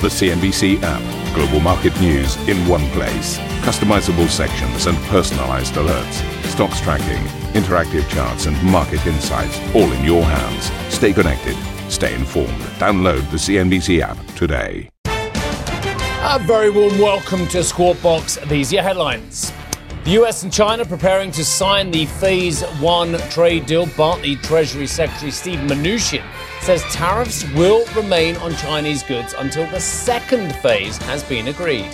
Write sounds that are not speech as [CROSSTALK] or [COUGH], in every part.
The CNBC app. Global market news in one place. Customizable sections and personalized alerts. Stocks tracking, interactive charts, and market insights all in your hands. Stay connected. Stay informed. Download the CNBC app today. A very warm welcome to Squawk Box. These are your headlines. The US and China preparing to sign the Phase 1 trade deal, the Treasury Secretary Steve Mnuchin says tariffs will remain on Chinese goods until the second phase has been agreed.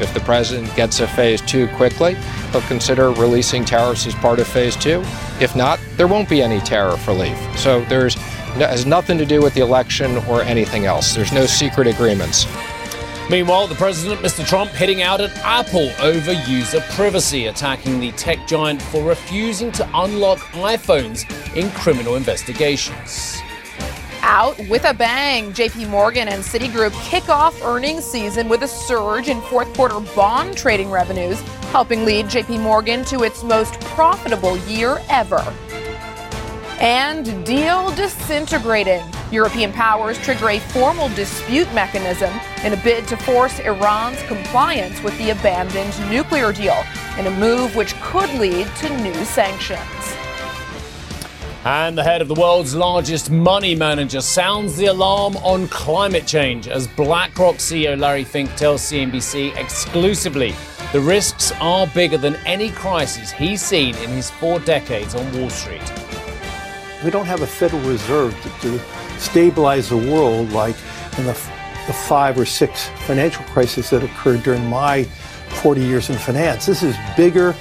If the president gets a phase two quickly, he'll consider releasing tariffs as part of phase two. If not, there won't be any tariff relief. So there's has nothing to do with the election or anything else. There's no secret agreements. Meanwhile, the president, Mr. Trump, hitting out at Apple over user privacy, attacking the tech giant for refusing to unlock iPhones in criminal investigations. Out with a bang. JP Morgan and Citigroup kick off earnings season with a surge in fourth quarter bond trading revenues, helping lead JP Morgan to its most profitable year ever. And deal disintegrating. European powers trigger a formal dispute mechanism in a bid to force Iran's compliance with the abandoned nuclear deal, in a move which could lead to new sanctions. And the head of the world's largest money manager sounds the alarm on climate change as BlackRock CEO Larry Fink tells CNBC exclusively the risks are bigger than any crisis he's seen in his four decades on Wall Street. We don't have a Federal Reserve to, to stabilize the world like in the, the five or six financial crises that occurred during my 40 years in finance. This is bigger.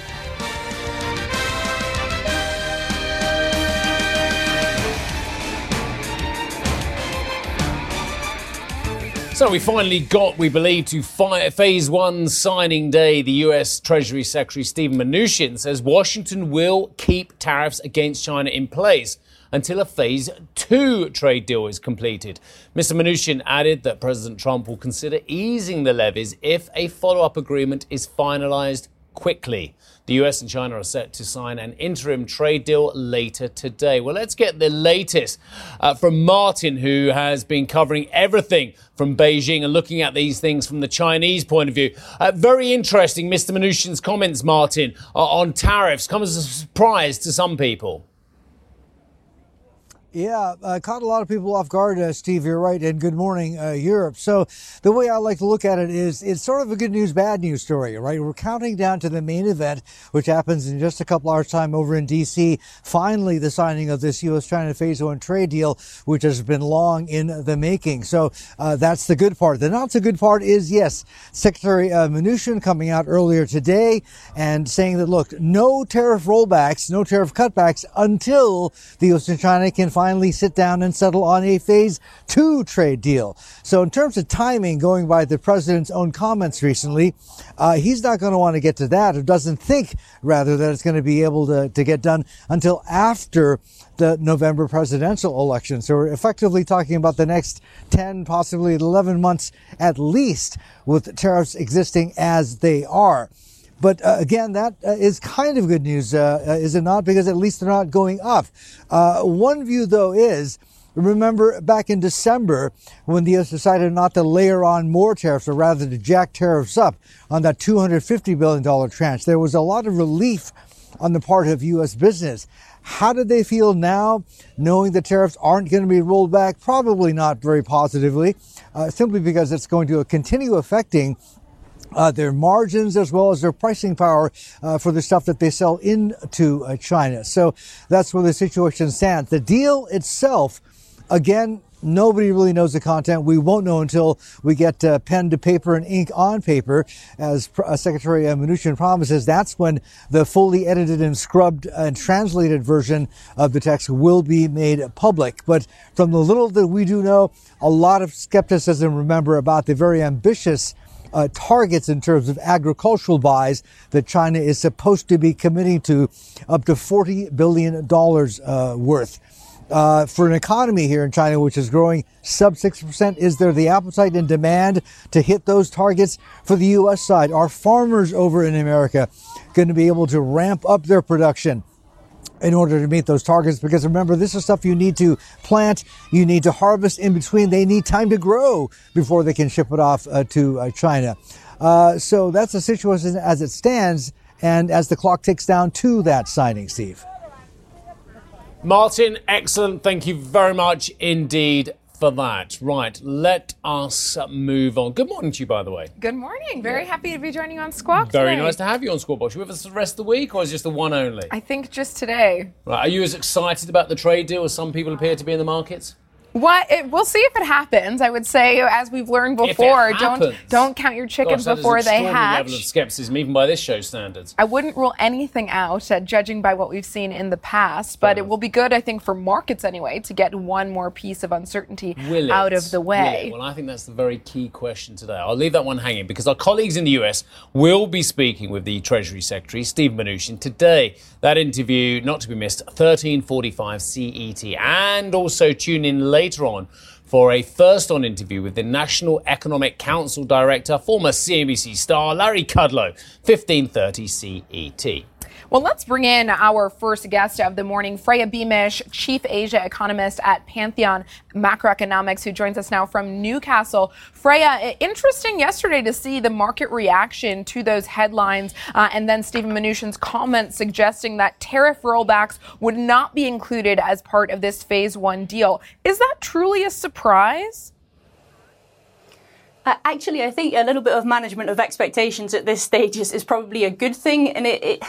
So we finally got, we believe, to fi- phase one signing day. The U.S. Treasury Secretary Stephen Mnuchin says Washington will keep tariffs against China in place until a phase two trade deal is completed. Mr. Mnuchin added that President Trump will consider easing the levies if a follow-up agreement is finalized quickly. The US and China are set to sign an interim trade deal later today. Well, let's get the latest uh, from Martin, who has been covering everything from Beijing and looking at these things from the Chinese point of view. Uh, very interesting, Mr. Mnuchin's comments, Martin, uh, on tariffs. Comes as a surprise to some people. Yeah, uh, caught a lot of people off guard, uh, Steve. You're right, and good morning, uh, Europe. So the way I like to look at it is it's sort of a good news, bad news story, right? We're counting down to the main event, which happens in just a couple hours time over in D.C. Finally, the signing of this U.S.-China Phase One trade deal, which has been long in the making. So uh, that's the good part. The not so good part is yes, Secretary uh, Mnuchin coming out earlier today and saying that look, no tariff rollbacks, no tariff cutbacks until the U.S. and China can find finally sit down and settle on a phase two trade deal. So in terms of timing, going by the president's own comments recently, uh, he's not going to want to get to that or doesn't think rather that it's going to be able to, to get done until after the November presidential election. So we're effectively talking about the next 10, possibly 11 months at least with tariffs existing as they are. But uh, again, that uh, is kind of good news, uh, uh is it not? Because at least they're not going up. Uh, one view, though, is remember back in December when the U.S. decided not to layer on more tariffs, or rather to jack tariffs up on that $250 billion tranche. There was a lot of relief on the part of U.S. business. How do they feel now, knowing the tariffs aren't going to be rolled back? Probably not very positively, uh, simply because it's going to continue affecting uh, their margins as well as their pricing power uh, for the stuff that they sell into uh, China. So that's where the situation stands. The deal itself, again, nobody really knows the content. We won't know until we get uh, pen to paper and ink on paper, as uh, Secretary Mnuchin promises. That's when the fully edited and scrubbed and translated version of the text will be made public. But from the little that we do know, a lot of skepticism, remember, about the very ambitious uh, targets in terms of agricultural buys that China is supposed to be committing to up to $40 billion uh, worth. Uh, for an economy here in China, which is growing sub 6%, is there the appetite and demand to hit those targets for the U.S. side? Are farmers over in America going to be able to ramp up their production? In order to meet those targets. Because remember, this is stuff you need to plant, you need to harvest in between. They need time to grow before they can ship it off uh, to uh, China. Uh, so that's the situation as it stands, and as the clock ticks down to that signing, Steve. Martin, excellent. Thank you very much indeed for that. Right, let us move on. Good morning to you, by the way. Good morning. Very happy to be joining you on Squawk. Very today. nice to have you on Squawk Box. You with us the rest of the week, or is it just the one only? I think just today. Right, are you as excited about the trade deal as some people appear to be in the markets? What it, we'll see if it happens. I would say, as we've learned before, don't don't count your chickens Gosh, before they hatch. level of skepticism, even by this show standards. I wouldn't rule anything out, uh, judging by what we've seen in the past. But it will be good, I think, for markets anyway, to get one more piece of uncertainty Will out of the Will way. it? Well, I think that's the very key question today. I'll leave that one hanging because our colleagues in the US will be speaking with the Treasury Secretary, Steve Mnuchin, today. That interview, not to be missed, 1345 CET. And also tune in later on for a first on interview with the National Economic Council Director, former CNBC star Larry Kudlow, 1530 CET. Well, let's bring in our first guest of the morning, Freya Beamish, Chief Asia Economist at Pantheon Macroeconomics, who joins us now from Newcastle. Freya, interesting yesterday to see the market reaction to those headlines, uh, and then Stephen Mnuchin's comments suggesting that tariff rollbacks would not be included as part of this phase one deal. Is that truly a surprise? Uh, actually, I think a little bit of management of expectations at this stage is, is probably a good thing. And it, it,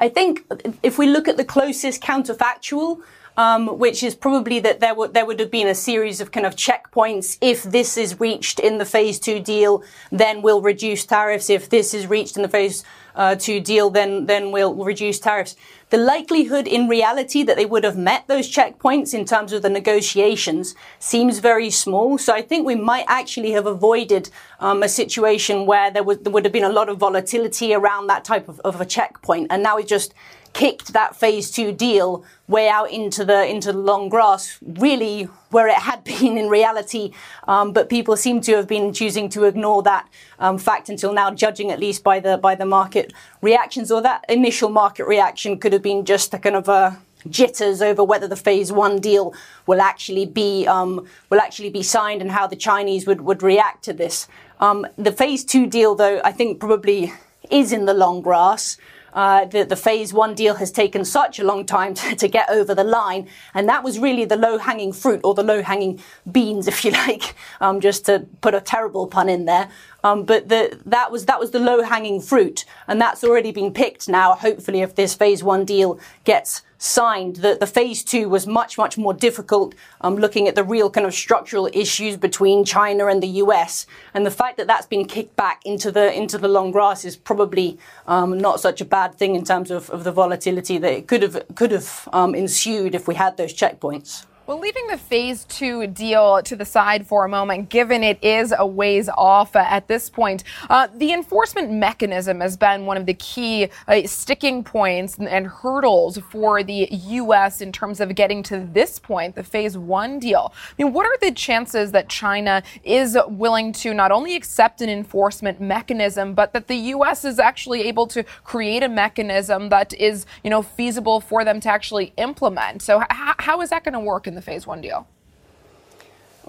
I think if we look at the closest counterfactual, um, which is probably that there would there would have been a series of kind of checkpoints. If this is reached in the phase two deal, then we'll reduce tariffs. If this is reached in the phase uh, two deal, then then we'll reduce tariffs. The likelihood in reality that they would have met those checkpoints in terms of the negotiations seems very small. So I think we might actually have avoided um, a situation where there, would there would have been a lot of volatility around that type of, of a checkpoint. And now we just kicked that phase two deal way out into the into the long grass, really where it had [LAUGHS] been in reality. Um, but people seem to have been choosing to ignore that um, fact until now, judging at least by the by the market reactions, or that initial market reaction could have been just a kind of a jitters over whether the phase one deal will actually be um, will actually be signed and how the Chinese would, would react to this. Um, the phase two deal, though, I think probably is in the long grass. Uh, the, the phase one deal has taken such a long time [LAUGHS] to, to get over the line, and that was really the low hanging fruit or the low hanging beans, if you [LAUGHS] like, um, just to put a terrible pun in there. Um, but the, that was that was the low hanging fruit, and that's already been picked now. Hopefully, if this phase one deal gets signed, the, the phase two was much much more difficult. Um, looking at the real kind of structural issues between China and the U.S. and the fact that that's been kicked back into the into the long grass is probably um, not such a bad thing in terms of, of the volatility that it could have could have um, ensued if we had those checkpoints. Well, leaving the phase two deal to the side for a moment, given it is a ways off uh, at this point, uh, the enforcement mechanism has been one of the key uh, sticking points and, and hurdles for the U.S. in terms of getting to this point, the phase one deal. I mean, what are the chances that China is willing to not only accept an enforcement mechanism, but that the U.S. is actually able to create a mechanism that is, you know, feasible for them to actually implement? So, h- how is that going to work in the phase one deal?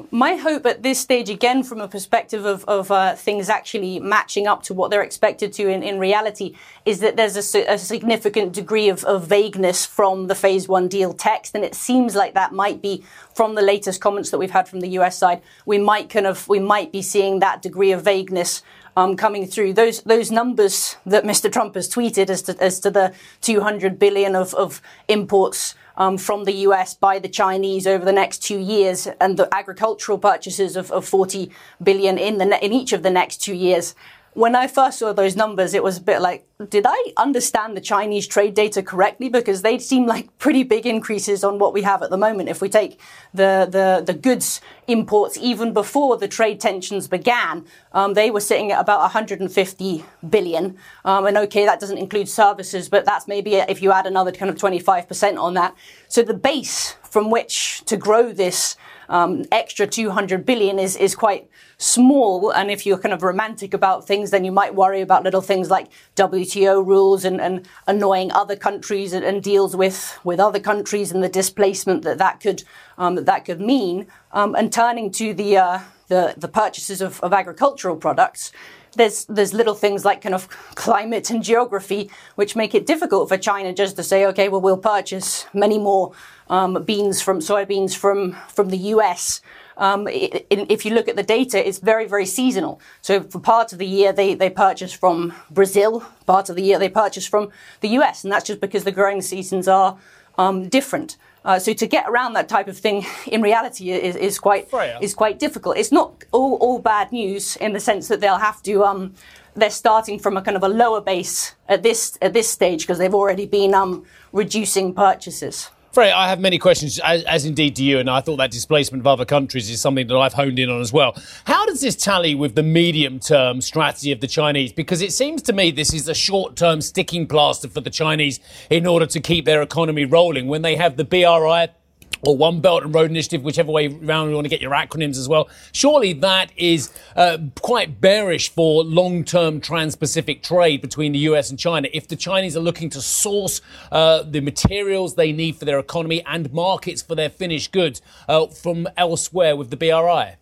my hope at this stage, again, from a perspective of, of uh, things actually matching up to what they're expected to in, in reality, is that there's a, a significant degree of, of vagueness from the phase one deal text. And it seems like that might be from the latest comments that we've had from the US side. We might kind of, we might be seeing that degree of vagueness um, coming through. Those those numbers that Mr. Trump has tweeted as to, as to the 200 billion of, of imports um, from the US by the Chinese over the next two years, and the agricultural purchases of, of 40 billion in the ne- in each of the next two years. When I first saw those numbers, it was a bit like, did I understand the Chinese trade data correctly? Because they seem like pretty big increases on what we have at the moment. If we take the the, the goods imports even before the trade tensions began, um, they were sitting at about 150 billion. Um, and okay, that doesn't include services, but that's maybe if you add another kind of 25% on that. So the base from which to grow this um, extra 200 billion is, is quite small. And if you're kind of romantic about things, then you might worry about little things like WTO rules and, and annoying other countries and, and, deals with, with other countries and the displacement that that could, um, that, that could mean, um, and turning to the, uh, the, the purchases of, of agricultural products, there's there's little things like kind of climate and geography which make it difficult for China just to say, okay, well we'll purchase many more um, beans from soybeans from from the U.S. Um, it, if you look at the data, it's very, very seasonal. So for part of the year, they, they purchase from Brazil. Part of the year, they purchase from the US. And that's just because the growing seasons are um, different. Uh, so to get around that type of thing in reality is, is quite Freya. is quite difficult. It's not all, all bad news in the sense that they'll have to um, they're starting from a kind of a lower base at this at this stage because they've already been um, reducing purchases. Freya, I have many questions, as, as, indeed do you, and I thought that displacement of other countries is something that I've honed in on as well. How does this tally with the medium term strategy of the Chinese? Because it seems to me this is a short term sticking plaster for the Chinese in order to keep their economy rolling when they have the BRI or One Belt and Road Initiative, whichever way around you want to get your acronyms as well. Surely that is uh, quite bearish for long term trans Pacific trade between the US and China. If the Chinese are looking to source uh, the materials they need for their economy and markets for their finished goods uh, from elsewhere with the BRI.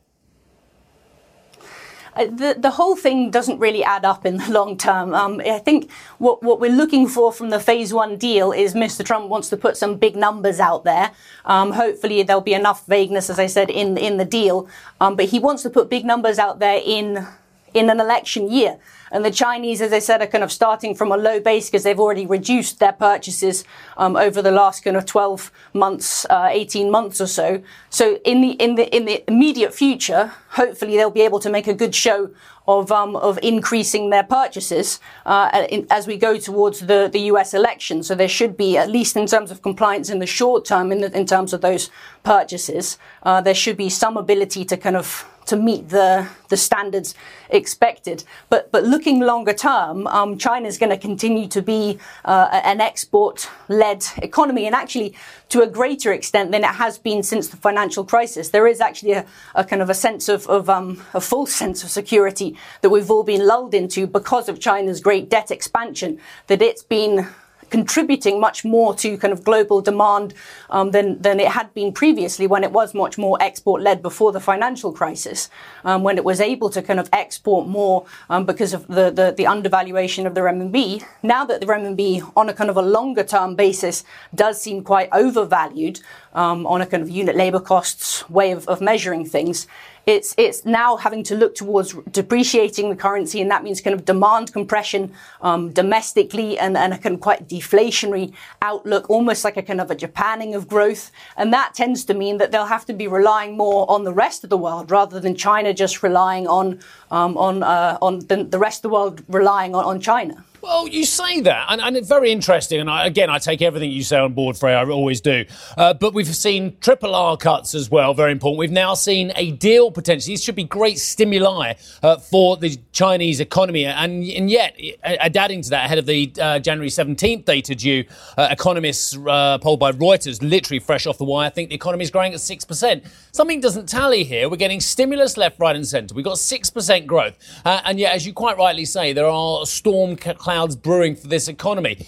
Uh, the, the whole thing doesn't really add up in the [LAUGHS] long term. Um, I think what, what we're looking for from the phase one deal is Mr. Trump wants to put some big numbers out there. Um, hopefully, there'll be enough vagueness, as I said, in, in the deal. Um, but he wants to put big numbers out there in, in an election year. And the Chinese, as I said, are kind of starting from a low base because they've already reduced their purchases um, over the last kind of 12 months, uh, 18 months or so. So in the in the in the immediate future, hopefully they'll be able to make a good show of um, of increasing their purchases uh, in, as we go towards the, the U.S. election. So there should be, at least in terms of compliance in the short term, in, the, in terms of those purchases, uh, there should be some ability to kind of to meet the, the standards expected. But, but looking longer term, um, China is going to continue to be uh, an export led economy. And actually, to a greater extent than it has been since the financial crisis, there is actually a, a kind of a sense of, of um, a false [LAUGHS] sense of security that we've all been lulled into because of China's great debt expansion, that it's been contributing much more to kind of global demand um, than than it had been previously when it was much more export led before the financial crisis, um, when it was able to kind of export more um, because of the, the, the undervaluation of the renminbi. Now that the renminbi on a kind of a longer term basis does seem quite overvalued um, on a kind of unit labor costs way of, of measuring things, it's, it's now having to look towards depreciating the currency, and that means kind of demand compression um, domestically and, and a kind of quite deflationary outlook, almost like a kind of a Japanning of growth. And that tends to mean that they'll have to be relying more on the rest of the world rather than China just relying on, um, on, uh, on the, the, rest of the world relying on, on China. Well, you say that, and, and it's very interesting. And I, again, I take everything you say on board, Frey. I always do. Uh, but we've seen triple R cuts as well, very important. We've now seen a deal potentially. These should be great stimuli uh, for the Chinese economy. And, and yet, uh, adding to that, ahead of the uh, January 17th data due, uh, economists uh, polled by Reuters, literally fresh off the wire, think the economy is growing at 6%. Something doesn't tally here. We're getting stimulus left, right, and centre. We've got 6% growth. and yet, as you quite rightly say, there are storm clouds brewing for this economy.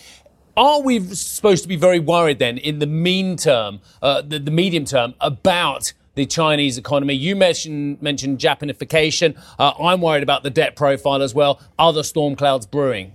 Are we supposed to be very worried then in the mean term, uh, the, the medium term, about the Chinese economy. You mentioned mentioned Japanification. Uh, I'm worried about the debt profile as well. Other storm clouds brewing.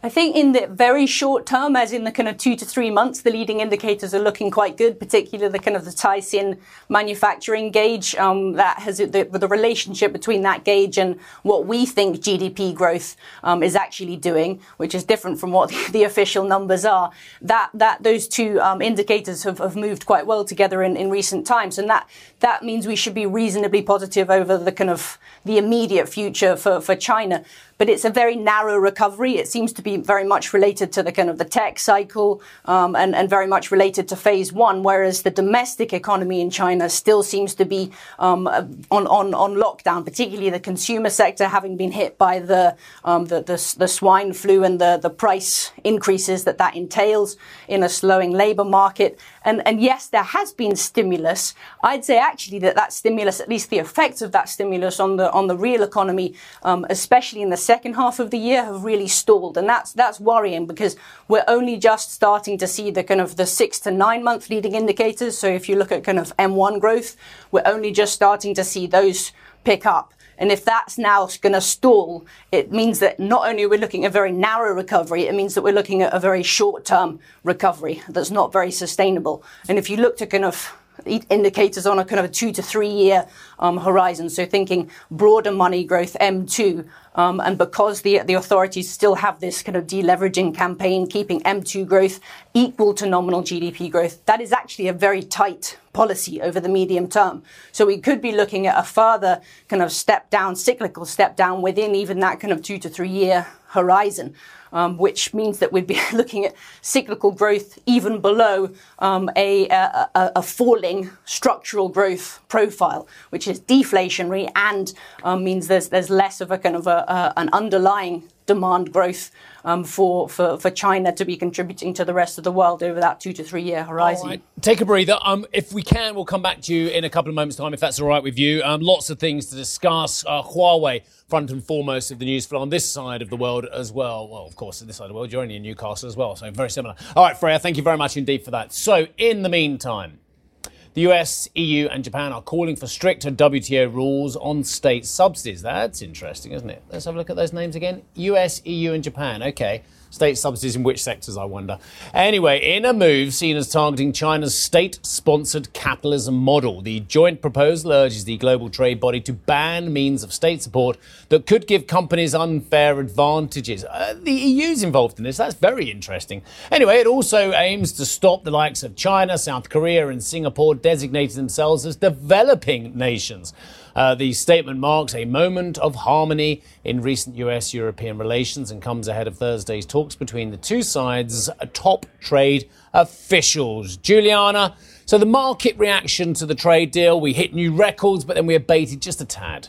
I think in the very short term, as in the kind of two to three months, the leading indicators are looking quite good, particularly the kind of the Caixin manufacturing gauge. Um, that has the, the, relationship between that gauge and what we think GDP growth um, is actually doing, which is different from what [LAUGHS] the, official numbers are. That that those two um, indicators have, have moved quite well together in, in recent times, and that that means we should be reasonably positive over the kind of the immediate future for, for China. But it's a very narrow recovery. It seems to be very much related to the kind of the tech cycle um, and, and very much related to phase one, whereas the domestic economy in China still seems to be um, on, on, on lockdown, particularly the consumer sector having been hit by the, um, the, the, the, swine flu and the, the price increases that that entails in a slowing labor market. And, and yes, there has been stimulus. I'd say actually that that stimulus, at least the effects of that stimulus on the, on the real economy, um, especially in the second half of the year, have really stalled. And that's, that's worrying because we're only just starting to see the kind of the six to nine month leading indicators. So if you look at kind of M1 growth, we're only just starting to see those pick up. And if that's now going to stall, it means that not only are we looking at a very narrow recovery, it means that we're looking at a very short term recovery that's not very sustainable. And if you look to kind of indicators on a kind of a two to three year um, horizon. So thinking broader money growth M2, um, and because the the authorities still have this kind of deleveraging campaign, keeping M2 growth equal to nominal GDP growth, that is actually a very tight policy over the medium term. So we could be looking at a further kind of step down, cyclical step down within even that kind of two to three year horizon um, which means that we'd be [LAUGHS] looking at cyclical growth even below um, a, a, a, falling structural growth profile, which is deflationary and um, means there's there's less of a kind of a, an underlying demand growth um, for, for, for China to be contributing to the rest of the world over that two to three year horizon. Take a breather. Um, if we can, we'll come back to you in a couple of moments' time, if that's all right with you. Um, lots of things to discuss. Uh, Huawei, front and foremost of the news flow on this side of the world as well. Well, of course, on this side of the world, you're only in Newcastle as well, so very similar. All right, Freya, thank you very much indeed for that. So, in the meantime, the US, EU, and Japan are calling for stricter WTO rules on state subsidies. That's interesting, isn't it? Let's have a look at those names again. US, EU, and Japan. Okay. State subsidies in which sectors, I wonder. Anyway, in a move seen as targeting China's state sponsored capitalism model, the joint proposal urges the global trade body to ban means of state support that could give companies unfair advantages. Uh, the EU's involved in this. That's very interesting. Anyway, it also aims to stop the likes of China, South Korea, and Singapore designating themselves as developing nations. Uh, the statement marks a moment of harmony in recent US European relations and comes ahead of Thursday's talks between the two sides' top trade officials. Julianna, so the market reaction to the trade deal, we hit new records, but then we abated just a tad.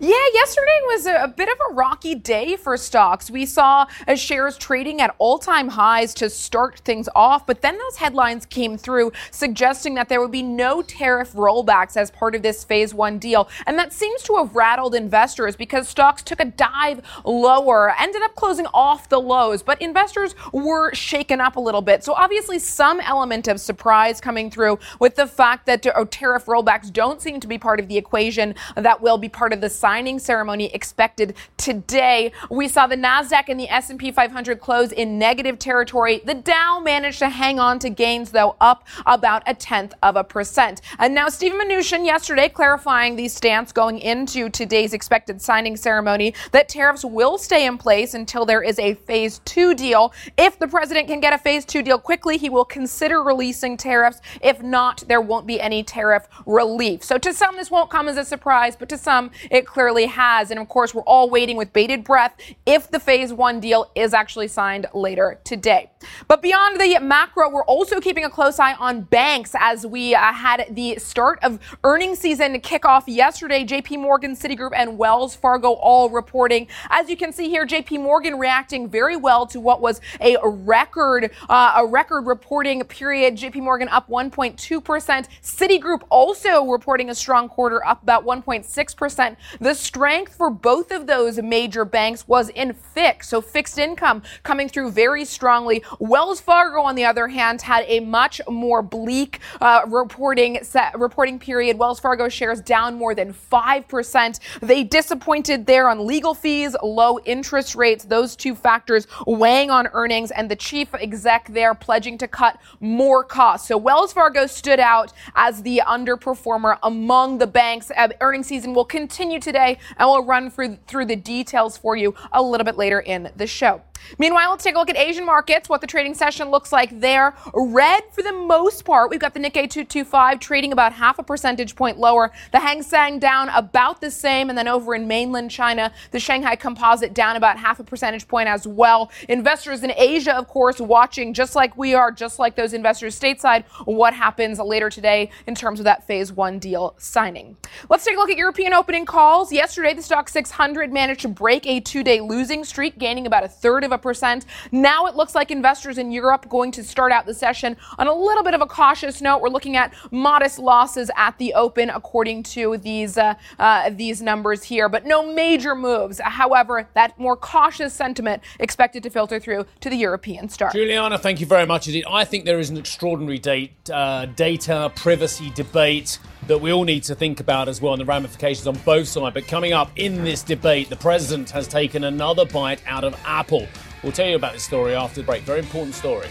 Yeah, yesterday was a, a, bit of a rocky day for stocks. We saw uh, shares trading at all time highs to start things off, but then those headlines came through suggesting that there would be no tariff rollbacks as part of this phase one deal. And that seems to have rattled investors because stocks took a dive lower, ended up closing off the lows, but investors were shaken up a little bit. So obviously, some element of surprise coming through with the fact that uh, tariff rollbacks don't seem to be part of the equation that will be part of the signing ceremony expected today. We saw the Nasdaq and the S&P 500 close in negative territory. The Dow managed to hang on to gains though up about a tenth of a percent. And now Stephen Mnuchin yesterday clarifying the stance going into today's expected signing ceremony that tariffs will stay in place until there is a phase 2 deal. If the president can get a phase 2 deal quickly, he will consider releasing tariffs. If not, there won't be any tariff relief. So to some this won't come as a surprise, but to some it it clearly has. And of course, we're all waiting with bated breath if the phase one deal is actually signed later today. But beyond the macro, we're also keeping a close eye on banks as we uh, had the start of earnings season kick off yesterday. JP Morgan, Citigroup, and Wells Fargo all reporting. As you can see here, JP Morgan reacting very well to what was a record, uh, a record reporting period. JP Morgan up 1.2%. Citigroup also reporting a strong quarter, up about 1.6%. The strength for both of those major banks was in FICC, so fixed income coming through very strongly. Wells Fargo, on the other hand, had a much more bleak uh, reporting set, reporting period. Wells Fargo shares down more than five percent. They disappointed there on legal fees, low interest rates, those two factors weighing on earnings, and the chief exec there pledging to cut more costs. So Wells Fargo stood out as the underperformer among the banks. Uh, earnings season will continue today, and we'll run through, through the details for you a little bit later in the show. Meanwhile, let's take a look at Asian markets, what the trading session looks like there. Red for the most part. We've got the Nikkei 225 trading about half a percentage point lower. The Hang Seng down about the same. And then over in mainland China, the Shanghai Composite down about half a percentage point as well. Investors in Asia, of course, watching just like we are, just like those investors stateside, what happens later today in terms of that phase one deal signing. Let's take a look at European opening calls. Yesterday, the Stoxx 600 managed to break a two day losing streak, gaining about a third of a percent. Now it looks like investors in Europe going to start out the session on a little bit of a cautious note. We're looking at modest losses at the open, according to these uh, uh, these numbers here, but no major moves. However, that more cautious sentiment expected to filter through to the European start. Julianna, thank you very much. I think there is an extraordinary date, uh, data privacy debate that we all need to think about as well and the ramifications on both sides. But coming up in this debate, the president has taken another bite out of Apple. We'll tell you about this story after the break. Very important story.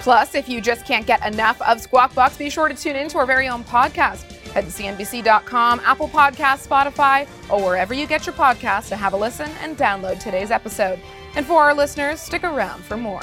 Plus, if you just can't get enough of Squawk Box, be sure to tune in to our very own podcast. Head to CNBC.com, Apple Podcasts, Spotify, or wherever you get your podcasts to have a listen and download today's episode. And for our listeners, stick around for more.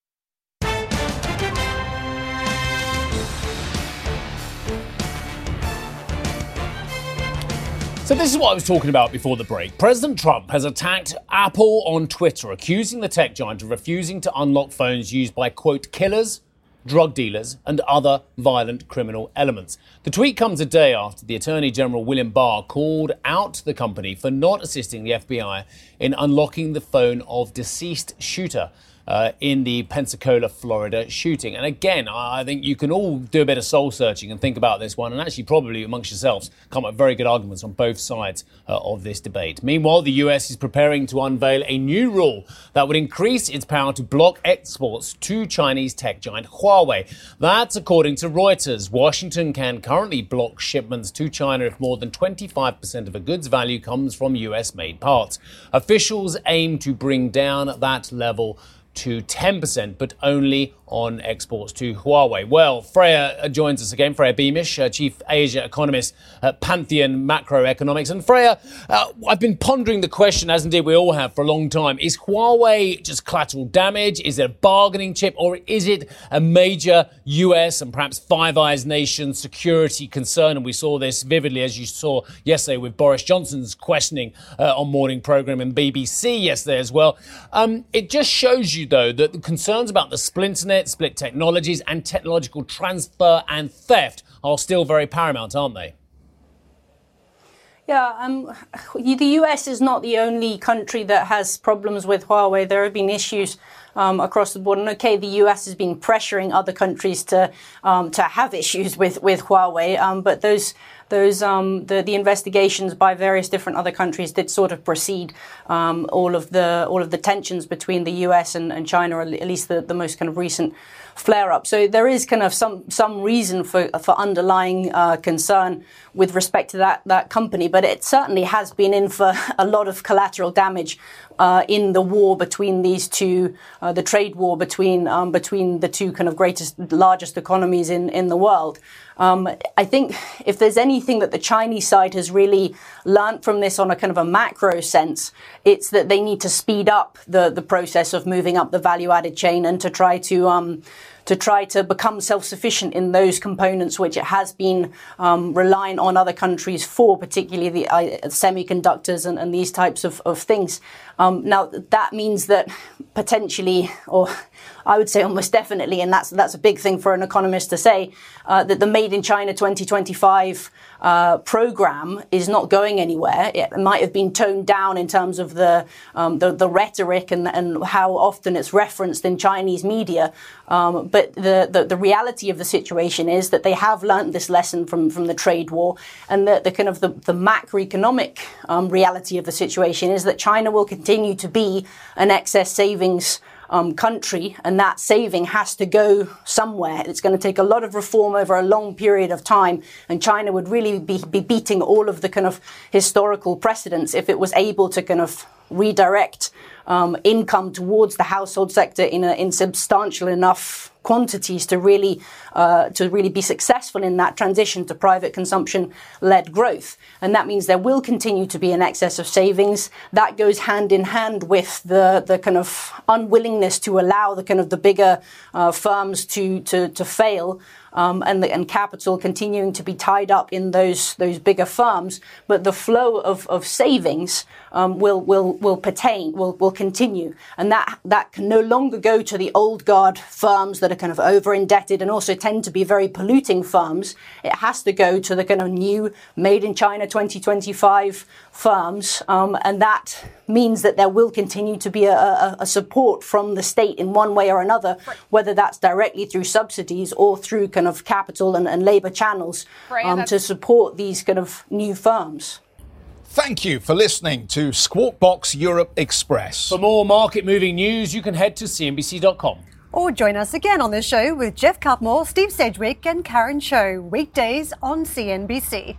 So, this is what I was talking about before the break. President Trump has attacked Apple on Twitter, accusing the tech giant of refusing to unlock phones used by, quote, killers, drug dealers, and other violent criminal elements. The tweet comes a day after the Attorney General William Barr called out the company for not assisting the FBI in unlocking the phone of deceased shooter uh, in the Pensacola, Florida shooting. And again, I think you can all do a bit of soul searching and think about this one, and actually, probably amongst yourselves, come up with very good arguments on both sides uh, of this debate. Meanwhile, the US is preparing to unveil a new rule that would increase its power to block exports to Chinese tech giant Huawei. That's according to Reuters. Washington can currently block shipments to China if more than 25% of a good's value comes from US made parts. Officials aim to bring down that level to 10%, but only on exports to Huawei. Well, Freya joins us again. Freya Beamish, uh, Chief Asia Economist at Pantheon Macroeconomics. And Freya, uh, I've been pondering the question, as indeed we all have for a long time. Is Huawei just collateral damage? Is it a bargaining chip? Or is it a major US and perhaps Five Eyes nation security concern? And we saw this vividly, as you saw yesterday with Boris Johnson's questioning uh, on morning program and BBC yesterday as well. Um, it just shows you, though, that the concerns about the splinternet split technologies, and technological transfer and theft are still very paramount, aren't they? Yeah, um, [SIGHS] the US is not the only country that has problems with Huawei. There have been issues um, across the board. And okay, the US has been pressuring other countries to um, to have issues with with Huawei, um, but those those um, the the investigations by various different other countries did sort of precede um, all of the all of the tensions between the US and, and China, or at least the, the most kind of recent flare up. So there is kind of some some reason for for underlying uh, concern with respect to that that company, but it certainly has been in for [LAUGHS] a lot of collateral damage uh, in the war between these two, uh, the trade war between um, between the two kind of greatest, largest economies in in the world. Um, I think if there's anything that the Chinese side has really learned from this on a kind of a macro sense, it's that they need to speed up the the process of moving up the value added chain and to try to um, to try to become self-sufficient in those components which it has been um, relying on other countries for, particularly the uh, semiconductors and, and, these types of, of things. Um, now that means that potentially, or I would say almost definitely, and that's that's a big thing for an economist to say, uh, that the made in China 2025 uh, program is not going anywhere. It might have been toned down in terms of the um, the, the, rhetoric and, and how often it's referenced in Chinese media. Um, but the, the, the reality of the situation is that they have learned this lesson from from the trade war, and the, the kind of the, the macroeconomic um, reality of the situation is that China will continue to be an excess savings um, country, and that saving has to go somewhere. It's going to take a lot of reform over a long period of time, and China would really be, be beating all of the kind of historical precedents if it was able to kind of redirect um, income towards the household sector in, a, in substantial enough quantities to really uh, to really be successful in that transition to private consumption led growth. And that means there will continue to be an excess of savings. That goes hand in hand with the the kind of unwillingness to allow the kind of the bigger uh, firms to to to fail um, and, the, and capital continuing to be tied up in those those bigger firms, but the flow of, of savings um, will will will pertain will will continue, and that that can no longer go to the old guard firms that are kind of over indebted and also tend to be very polluting firms. It has to go to the kind of new made in China 2025 firms, um, and that means that there will continue to be a, a, a, support from the state in one way or another, whether that's directly through subsidies or through kind of capital and, and labour channels um, to support these kind of new firms. Thank you for listening to Squawk Box Europe Express. For more market moving news, you can head to CNBC.com. Or join us again on the show with Geoff Cutmore, Steve Sedgwick, and Karen Tso, weekdays on CNBC.